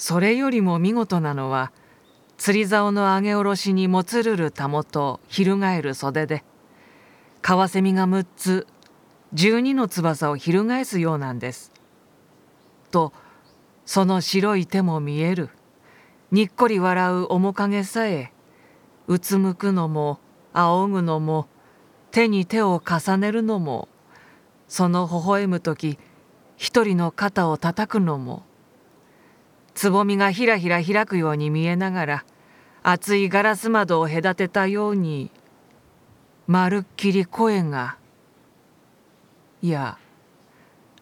それよりも見事なのは釣り竿の上げ下ろしにもつるるたもと翻る袖でカワセミが6つ12の翼を翻すようなんです。とその白い手も見えるにっこり笑う面影さえうつむくのも仰ぐのも手に手を重ねるのもその微笑む時一人の肩を叩くのもつぼみがひらひら開くように見えながら厚いガラス窓を隔てたようにまるっきり声がいや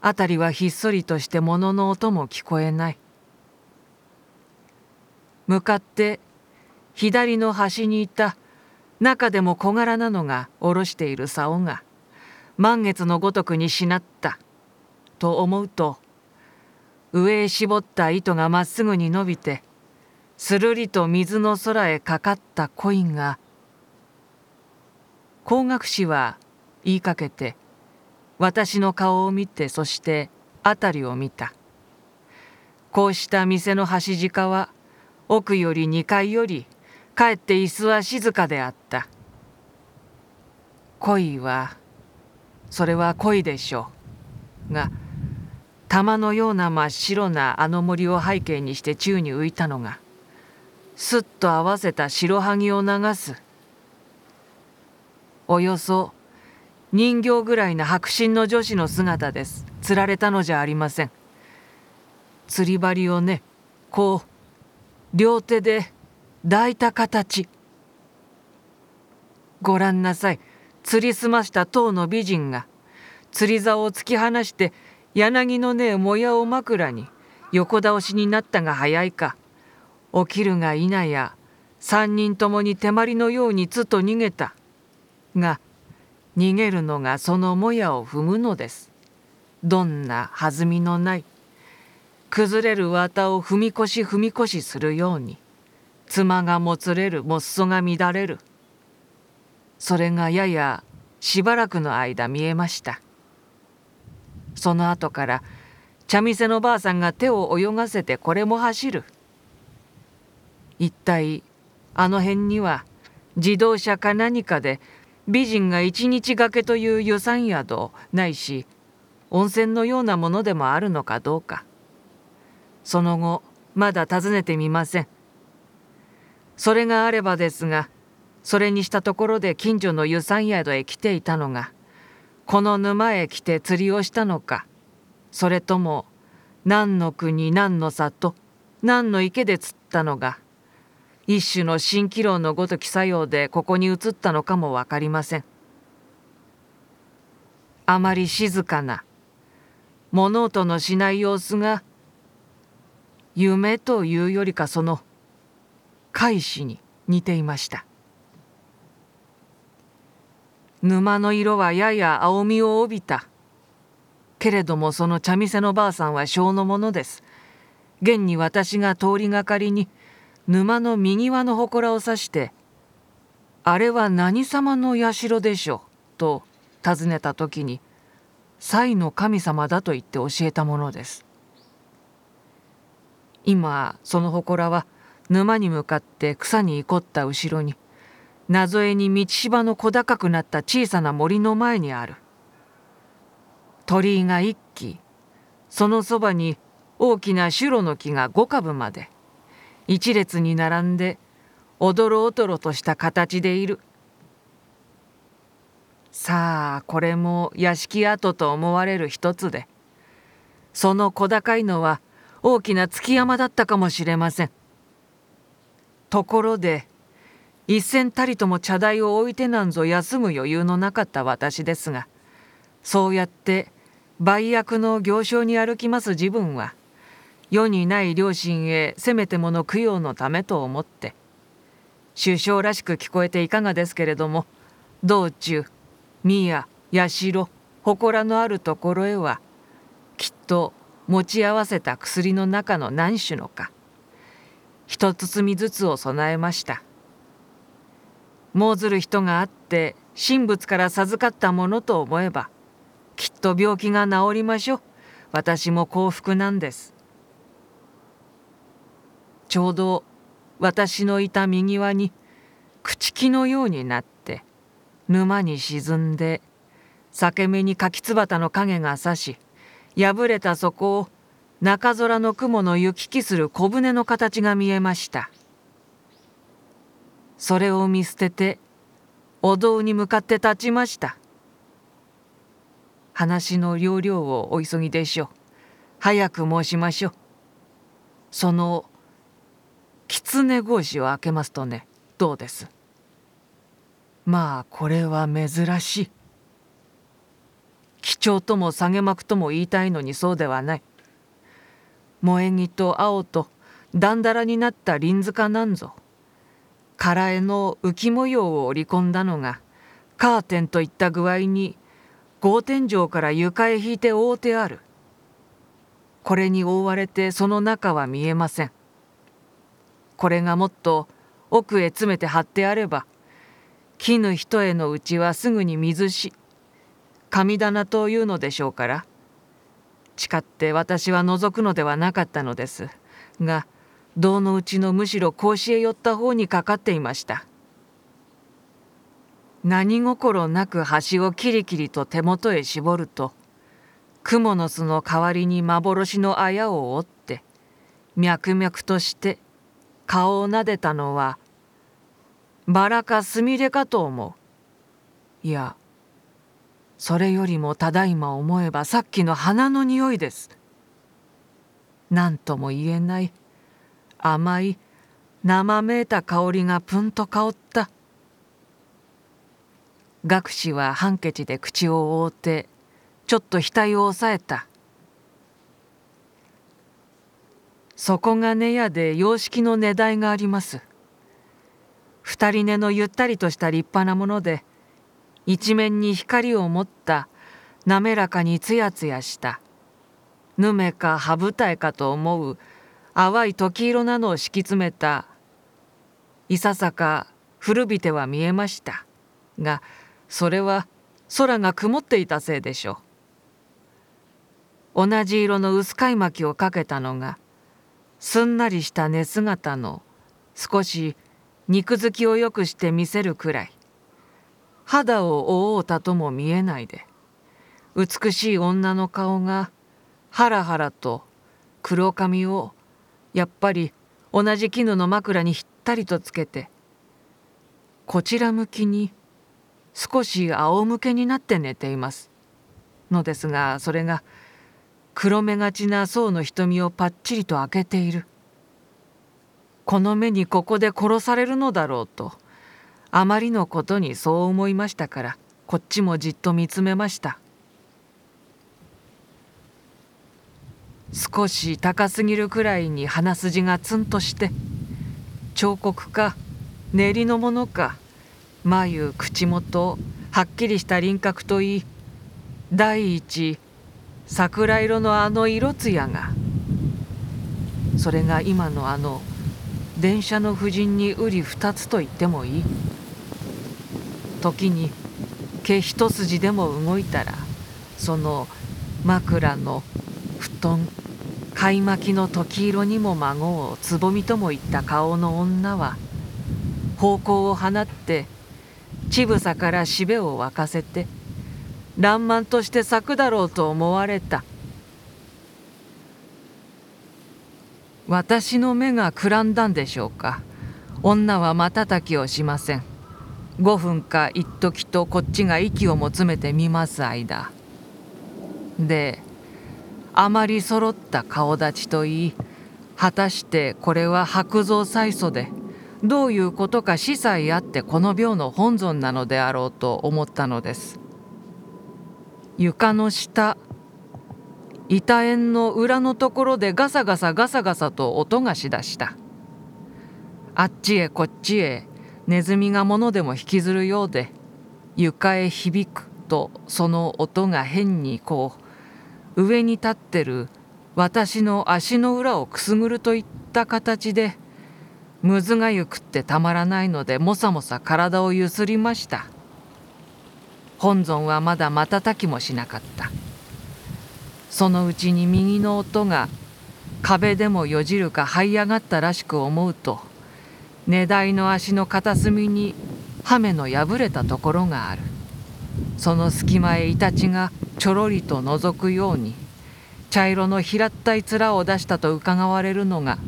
辺りはひっそりとして物の音も聞こえない。向かって左の端にいた中でも小柄なのが下ろしている竿が満月のごとくにしなったと思うと上へ絞った糸がまっすぐに伸びてするりと水の空へかかったコインが工学士は言いかけて私の顔を見てそして辺りを見た。こうした店の端近は奥より2階よりかえって椅子は静かであった。恋はそれは恋でしょう。が玉のような真っ白なあの森を背景にして宙に浮いたのがすっと合わせた白萩を流すおよそ人形ぐらいな白真の女子の姿です。釣られたのじゃありません。釣り針をねこう両手で抱いた形。ご覧なさい。釣りすました塔の美人が釣り竿を突き放して柳のねえもやを枕に横倒しになったが早いか。起きるが否や三人ともに手まりのようにつと逃げた。が逃げるのがそのもやを踏むのです。どんな弾みのない。崩れる綿を踏み越し踏み越しするように。妻がもつれるもっそが乱れる。それがややしばらくの間見えました。その後から茶店のばあさんが手を泳がせてこれも走る。一体あの辺には自動車か何かで美人が一日がけという予算宿ないし温泉のようなものでもあるのかどうか。その後まだ訪ねてみません。それがあればですがそれにしたところで近所の湯山宿へ来ていたのがこの沼へ来て釣りをしたのか。それとも何の国何の里何の池で釣ったのが一種の蜃気楼のごとき作用でここに移ったのかも分かりません。あまり静かな物音のしない様子が夢というよりかその海士に似ていました。沼の色はやや青みを帯びた。けれどもその茶店のばあさんは小のものです。現に私が通りがかりに沼の右輪の祠を指して「あれは何様の社でしょう」と尋ねた時に「才の神様だ」と言って教えたものです。今その祠は沼に向かって草に凝った後ろに謎絵に道芝の小高くなった小さな森の前にある。鳥居が一基そのそばに大きなシュロの木が五株まで。一列に並んでおどろおどろとした形でいる。さあこれも屋敷跡と思われる一つで。その小高いのは大きな築山だったかもしれません。ところで一銭たりとも茶台を置いてなんぞ休む余裕のなかった私ですがそうやって売約の行商に歩きます自分は世にない両親へせめてもの供養のためと思って首相らしく聞こえていかがですけれども道中宮社祠のあるところへはきっと持ち合わせた薬の中の何種のか一包みずつを備えました。もうずる人があって神仏から授かったものと思えばきっと病気が治りましょう。私も幸福なんです。ちょうど私のいた右輪に朽木のようになって沼に沈んで裂け目に柿つばたの影がさし破れた底を中空の雲の行き来する小舟の形が見えました。それを見捨ててお堂に向かって立ちました。話の要領をお急ぎでしょう。早く申しましょう。その狐格子を開けますとねどうです？まあこれは珍しい。貴重とも下げ幕とも言いたいのにそうではない。萌え木と青とだんだらになった輪塚なんぞ。空絵の浮き模様を織り込んだのがカーテンといった具合に格天井から床へ引いて覆ってあるこれに覆われてその中は見えませんこれがもっと奥へ詰めて貼ってあれば絹一重のうちはすぐに水し神棚というのでしょうから誓って私は覗くのではなかったのですが胴のうちのむしろ格子へ寄った方にかかっていました。何心なく端をキリキリと手元へ絞ると蜘蛛の巣の代わりに幻の綾を折って脈々として顔を撫でたのはバラかすみれかと思う。いやそれよりもただいま思えばさっきの花の匂いです。何とも言えない甘い生めいた香りがぷんと香った。学士はハンケチで口を覆ってちょっと額を押さえた。そこが根屋で洋式の値台があります。二人寝のゆったりとした立派なもので一面に光を持った滑らかにつやつやした。ぬめか羽二重かと思う淡い時色なのを敷き詰めた。いささか古びては見えました。がそれは空が曇っていたせいでしょう。同じ色の薄い巻きをかけたのがすんなりした寝姿の少し肉付きをよくして見せるくらい。肌を覆うたとも見えないで美しい女の顔がハラハラと黒髪をやっぱり同じ絹の枕にひったりとつけてこちら向きに少し仰向けになって寝ています。のですがそれが黒目がちな層の瞳をパッチリと開けている。この目にここで殺されるのだろうとあまりのことにそう思いましたからこっちもじっと見つめました。少し高すぎるくらいに鼻筋がツンとして彫刻か練りのものか眉口元はっきりした輪郭といい第一桜色のあの色艶がそれが今のあの電車の夫人に瓜二つと言ってもいい。時に毛一筋でも動いたらその枕の布団買い巻きの時色にも孫をつぼみともいった顔の女は方向を放って乳房からしべを沸かせて爛漫として咲くだろうと思われた。私の目がくらんだんでしょうか。女は瞬きをしません。5分か一時とこっちが息をも詰めてみます間。であまり揃った顔立ちといい果たしてこれは白造催祖でどういうことか司祭あってこの病の本尊なのであろうと思ったのです。床の下板円の裏のところでガサガサガサガサと音がしだした。あっちへこっちへネズミが物でも引きずるようで床へ響くとその音が変にこう上に立ってる私の足の裏をくすぐるといった形でむずがゆくってたまらないのでもさもさ体をゆすりました。本尊はまだ瞬きもしなかった。そのうちに右の音が壁でもよじるか這い上がったらしく思うと荷台の足の片隅にハメの破れたところがある。その隙間へイタチがちょろりと覗くように茶色の平ったい面を出したとうかがわれるのが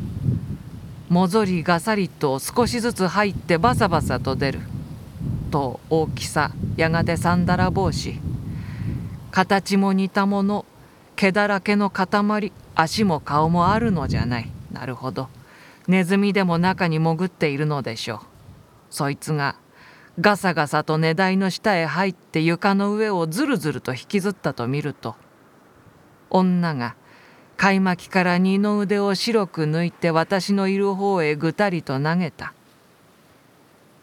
もぞりがさりと少しずつ入ってバサバサと出ると大きさやがてサンダラ帽子。形も似たもの毛だらけの塊足も顔もあるのじゃない。なるほど。ネズミでも中に潜っているのでしょう。そいつがガサガサと荷台の下へ入って床の上をずるずると引きずったと見ると女が買い巻きから二の腕を白く抜いて私のいる方へぐたりと投げた。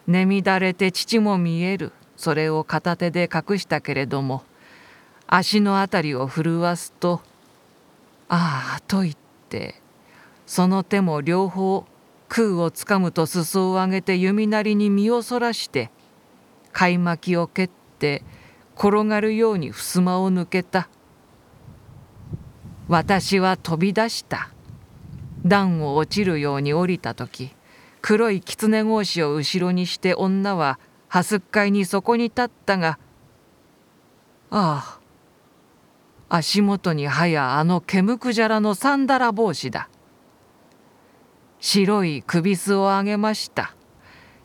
寝乱れて乳も見える。それを片手で隠したけれども足のあたりを震わすと「ああ」と言ってその手も両方空をつかむと裾を上げて弓なりに身をそらして買い巻きを蹴って転がるように襖を抜けた。私は飛び出した。段を落ちるように降りた時黒い狐格子を後ろにして女ははすっかいにそこに立ったがああ足元にはやあの毛むくじゃらのサンダラ帽子だ。白い首巣を上げました。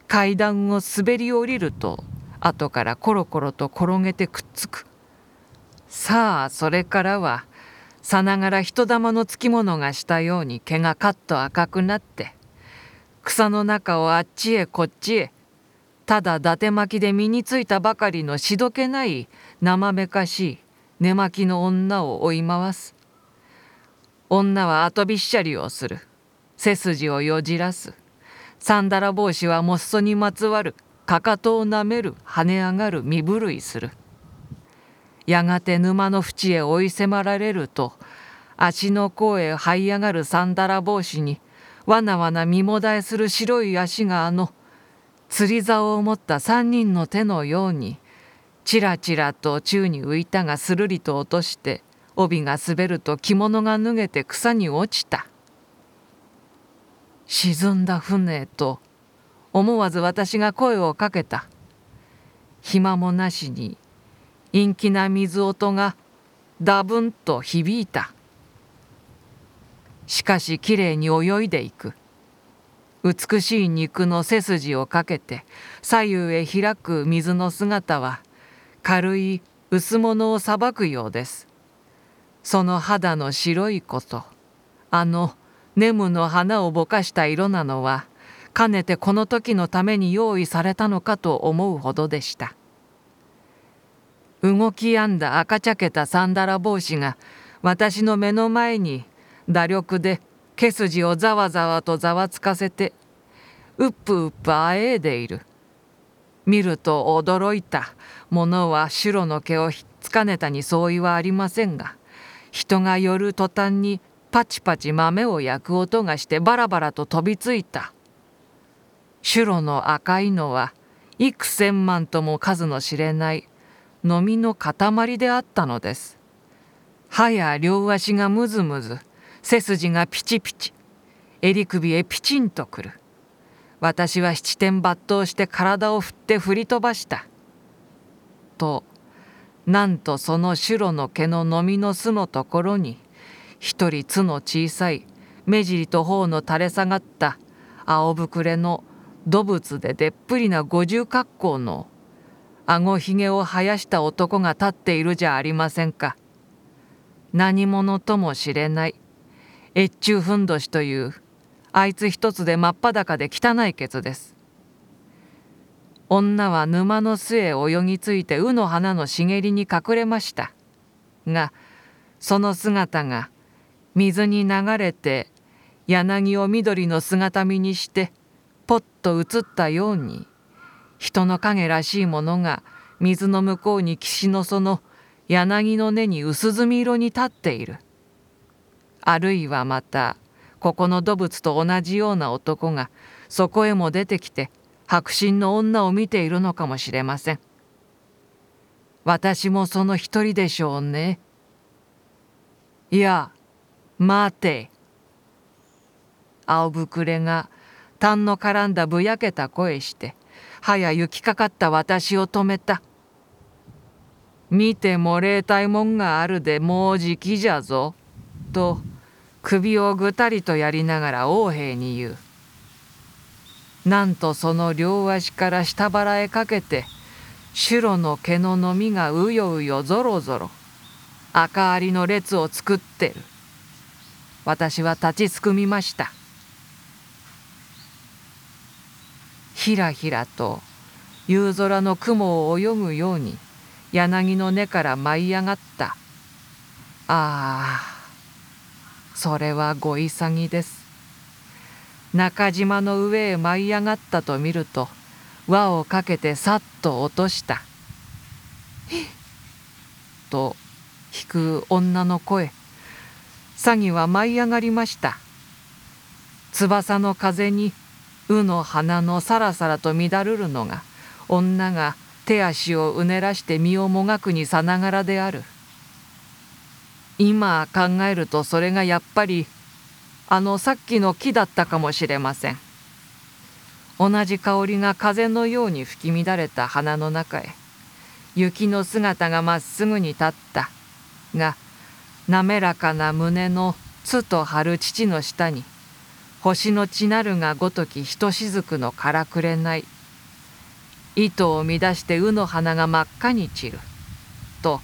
階段を滑り降りると後からコロコロと転げてくっつく。さあそれからはさながら人玉のつきものがしたように毛がカッと赤くなって草の中をあっちへこっちへただ伊達巻きで身についたばかりのしどけない生めかしい寝巻きの女を追い回す。女はあとびっしゃりをする。背筋をよじらす。サンダラ帽子はもっそにまつわる。かかとをなめる跳ね上がる身震いする。やがて沼の淵へ追い迫られると足の甲へ這い上がるサンダラ帽子にわなわな身もだえする白い足があの釣り竿を持った三人の手のようにちらちらと宙に浮いたがするりと落として帯が滑ると着物が脱げて草に落ちた。沈んだ船と思わず私が声をかけた。暇もなしに陰気な水音がダブンと響いた。しかしきれいに泳いでいく。美しい肉の背筋をかけて左右へ開く水の姿は軽い薄物をさばくようです。その肌の白いことあのネムの花をぼかした色なのはかねてこの時のために用意されたのかと思うほどでした。動きやんだ赤茶けたサンダラ帽子が私の目の前に打力で毛筋をざわざわとざわつかせてうっぷうっぷあえいでいる。見ると驚いた。ものは白の毛をひっつかねたに相違はありませんが人が寄る途端にパチパチ豆を焼く音がしてバラバラと飛びついた。白の赤いのは幾千万とも数の知れないのみの塊であったのです。歯や両足がムズムズ背筋がピチピチ襟首へピチンとくる。私は七点抜刀して体を振って振り飛ばした。となんとその白の毛ののみの巣のところに一人つの小さい目尻と頬の垂れ下がった青ぶくれの土仏ででっぷりな五重格好の顎ひげを生やした男が立っているじゃありませんか。何者とも知れない越中ふんどしというあいつ一つで真っ裸で汚いケツです。女は沼の巣へ泳ぎついて鵜の花の茂りに隠れましたがその姿が水に流れて柳を緑の姿見にしてぽっと映ったように人の影らしいものが水の向こうに岸のその柳の根に薄墨色に立っている。あるいはまたここの土仏と同じような男がそこへも出てきて白真の女を見ているのかもしれません。私もその一人でしょうね。いや待て。青ぶくれが痰の絡んだぶやけた声してはや行きかかった私を止めた。見ても霊体もんがあるでもうじきじゃぞ」と首をぐたりとやりながら王兵に言う。なんとその両足から下腹へかけて白の毛ののみがうようよぞろぞろ赤ありの列を作ってる私は立ちすくみましたひらひらと夕空の雲を泳ぐように柳の根から舞い上がった。ああそれはご潔です。中島の上へ舞い上がったと見ると輪をかけてさっと落とした「と引く女の声。詐欺は舞い上がりました。翼の風に鵜の花のさらさらと乱るるのが女が手足をうねらして身をもがくにさながらである。今考えるとそれがやっぱりあのさっきの木だったかもしれません。同じ香りが風のように吹き乱れた花の中へ雪の姿がまっすぐに立ったが滑らかな胸のつと張る父の下に星の血なるがごときひとしずくのからくれない。糸を乱して鵜の花が真っ赤に散る。と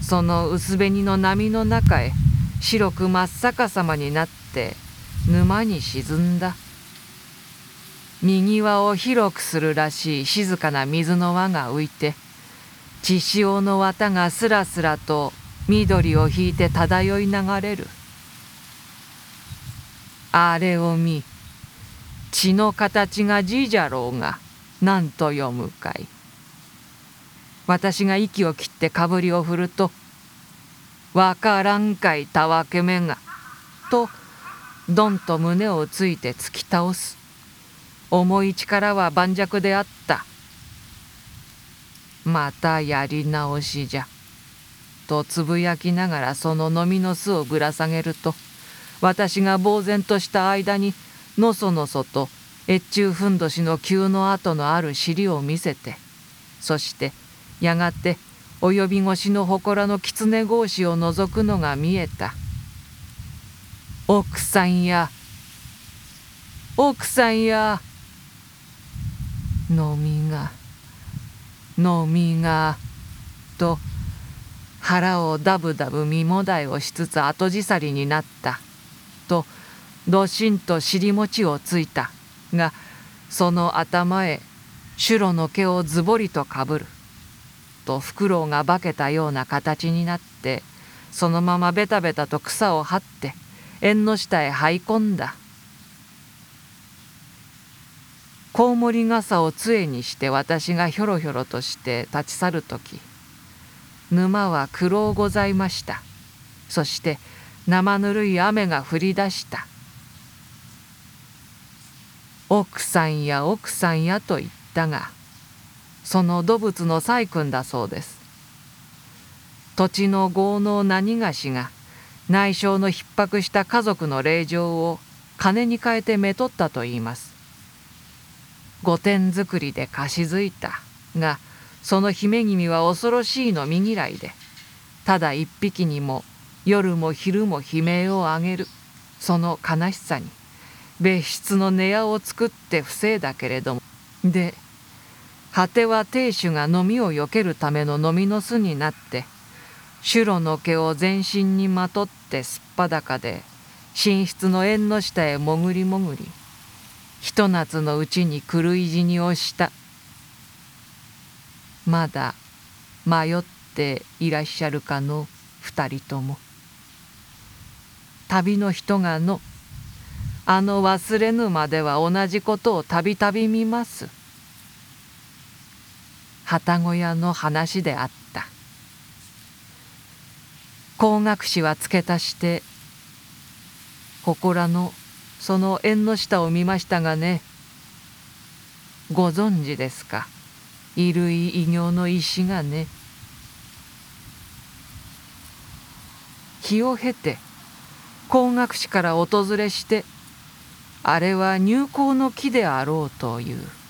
その薄紅の波の中へ白く真っ逆さまになって沼に沈んだ。右輪を広くするらしい静かな水の輪が浮いて血潮の綿がすらすらと緑を引いて漂い流れる。あれを見血の形が字じゃろうが何と読むかい。私が息を切ってかぶりを振ると「わからんかいたわけめが」とどんと胸をついて突き倒す。重い力は盤石であった。またやり直しじゃ。とつぶやきながらその飲みの巣をぶら下げると私が呆然とした間にのそのそと越中ふんどしの急の跡のある尻を見せてそしてやがて及び腰の祠の狐格子を覗くのが見えた。奥さんや奥さんや飲みが飲みがと腹をダブダブ身もだえをしつつ後じさりになった。とどしんと尻餅をついた。がその頭へシュロの毛をズボリとかぶるとフクロウが化けたような形になってそのままベタベタと草を張って縁の下へ這い込んだコウモリ傘を杖にして私がひょろひょろとして立ち去る時沼は苦労ございましたそして生ぬるい雨が降り出した。奥さんや奥さんやと言ったがその土仏の細君だそうです。土地の豪農何がしが内省の逼迫した家族の令状を金に変えてめとったといいます。御殿作りで貸し付いたがその姫君は恐ろしいの身嫌いでただ一匹にも夜も昼も悲鳴を上げる。その悲しさに別室の寝屋を作って防いだけれども。で果ては亭主が飲みをよけるための飲みの巣になってシュロの毛を全身にまとってすっぱだかで寝室の縁の下へ潜り潜りひと夏のうちに狂い死にをした。まだ迷っていらっしゃるかの二人とも。旅の人がの。あの忘れぬまでは同じことをたびたび見ます。旗小屋の話であった。工学士は付け足して祠のその縁の下を見ましたがね。ご存知ですか？衣類異形の石がね。日を経て工学士から訪れしてあれは入校の木であろうという。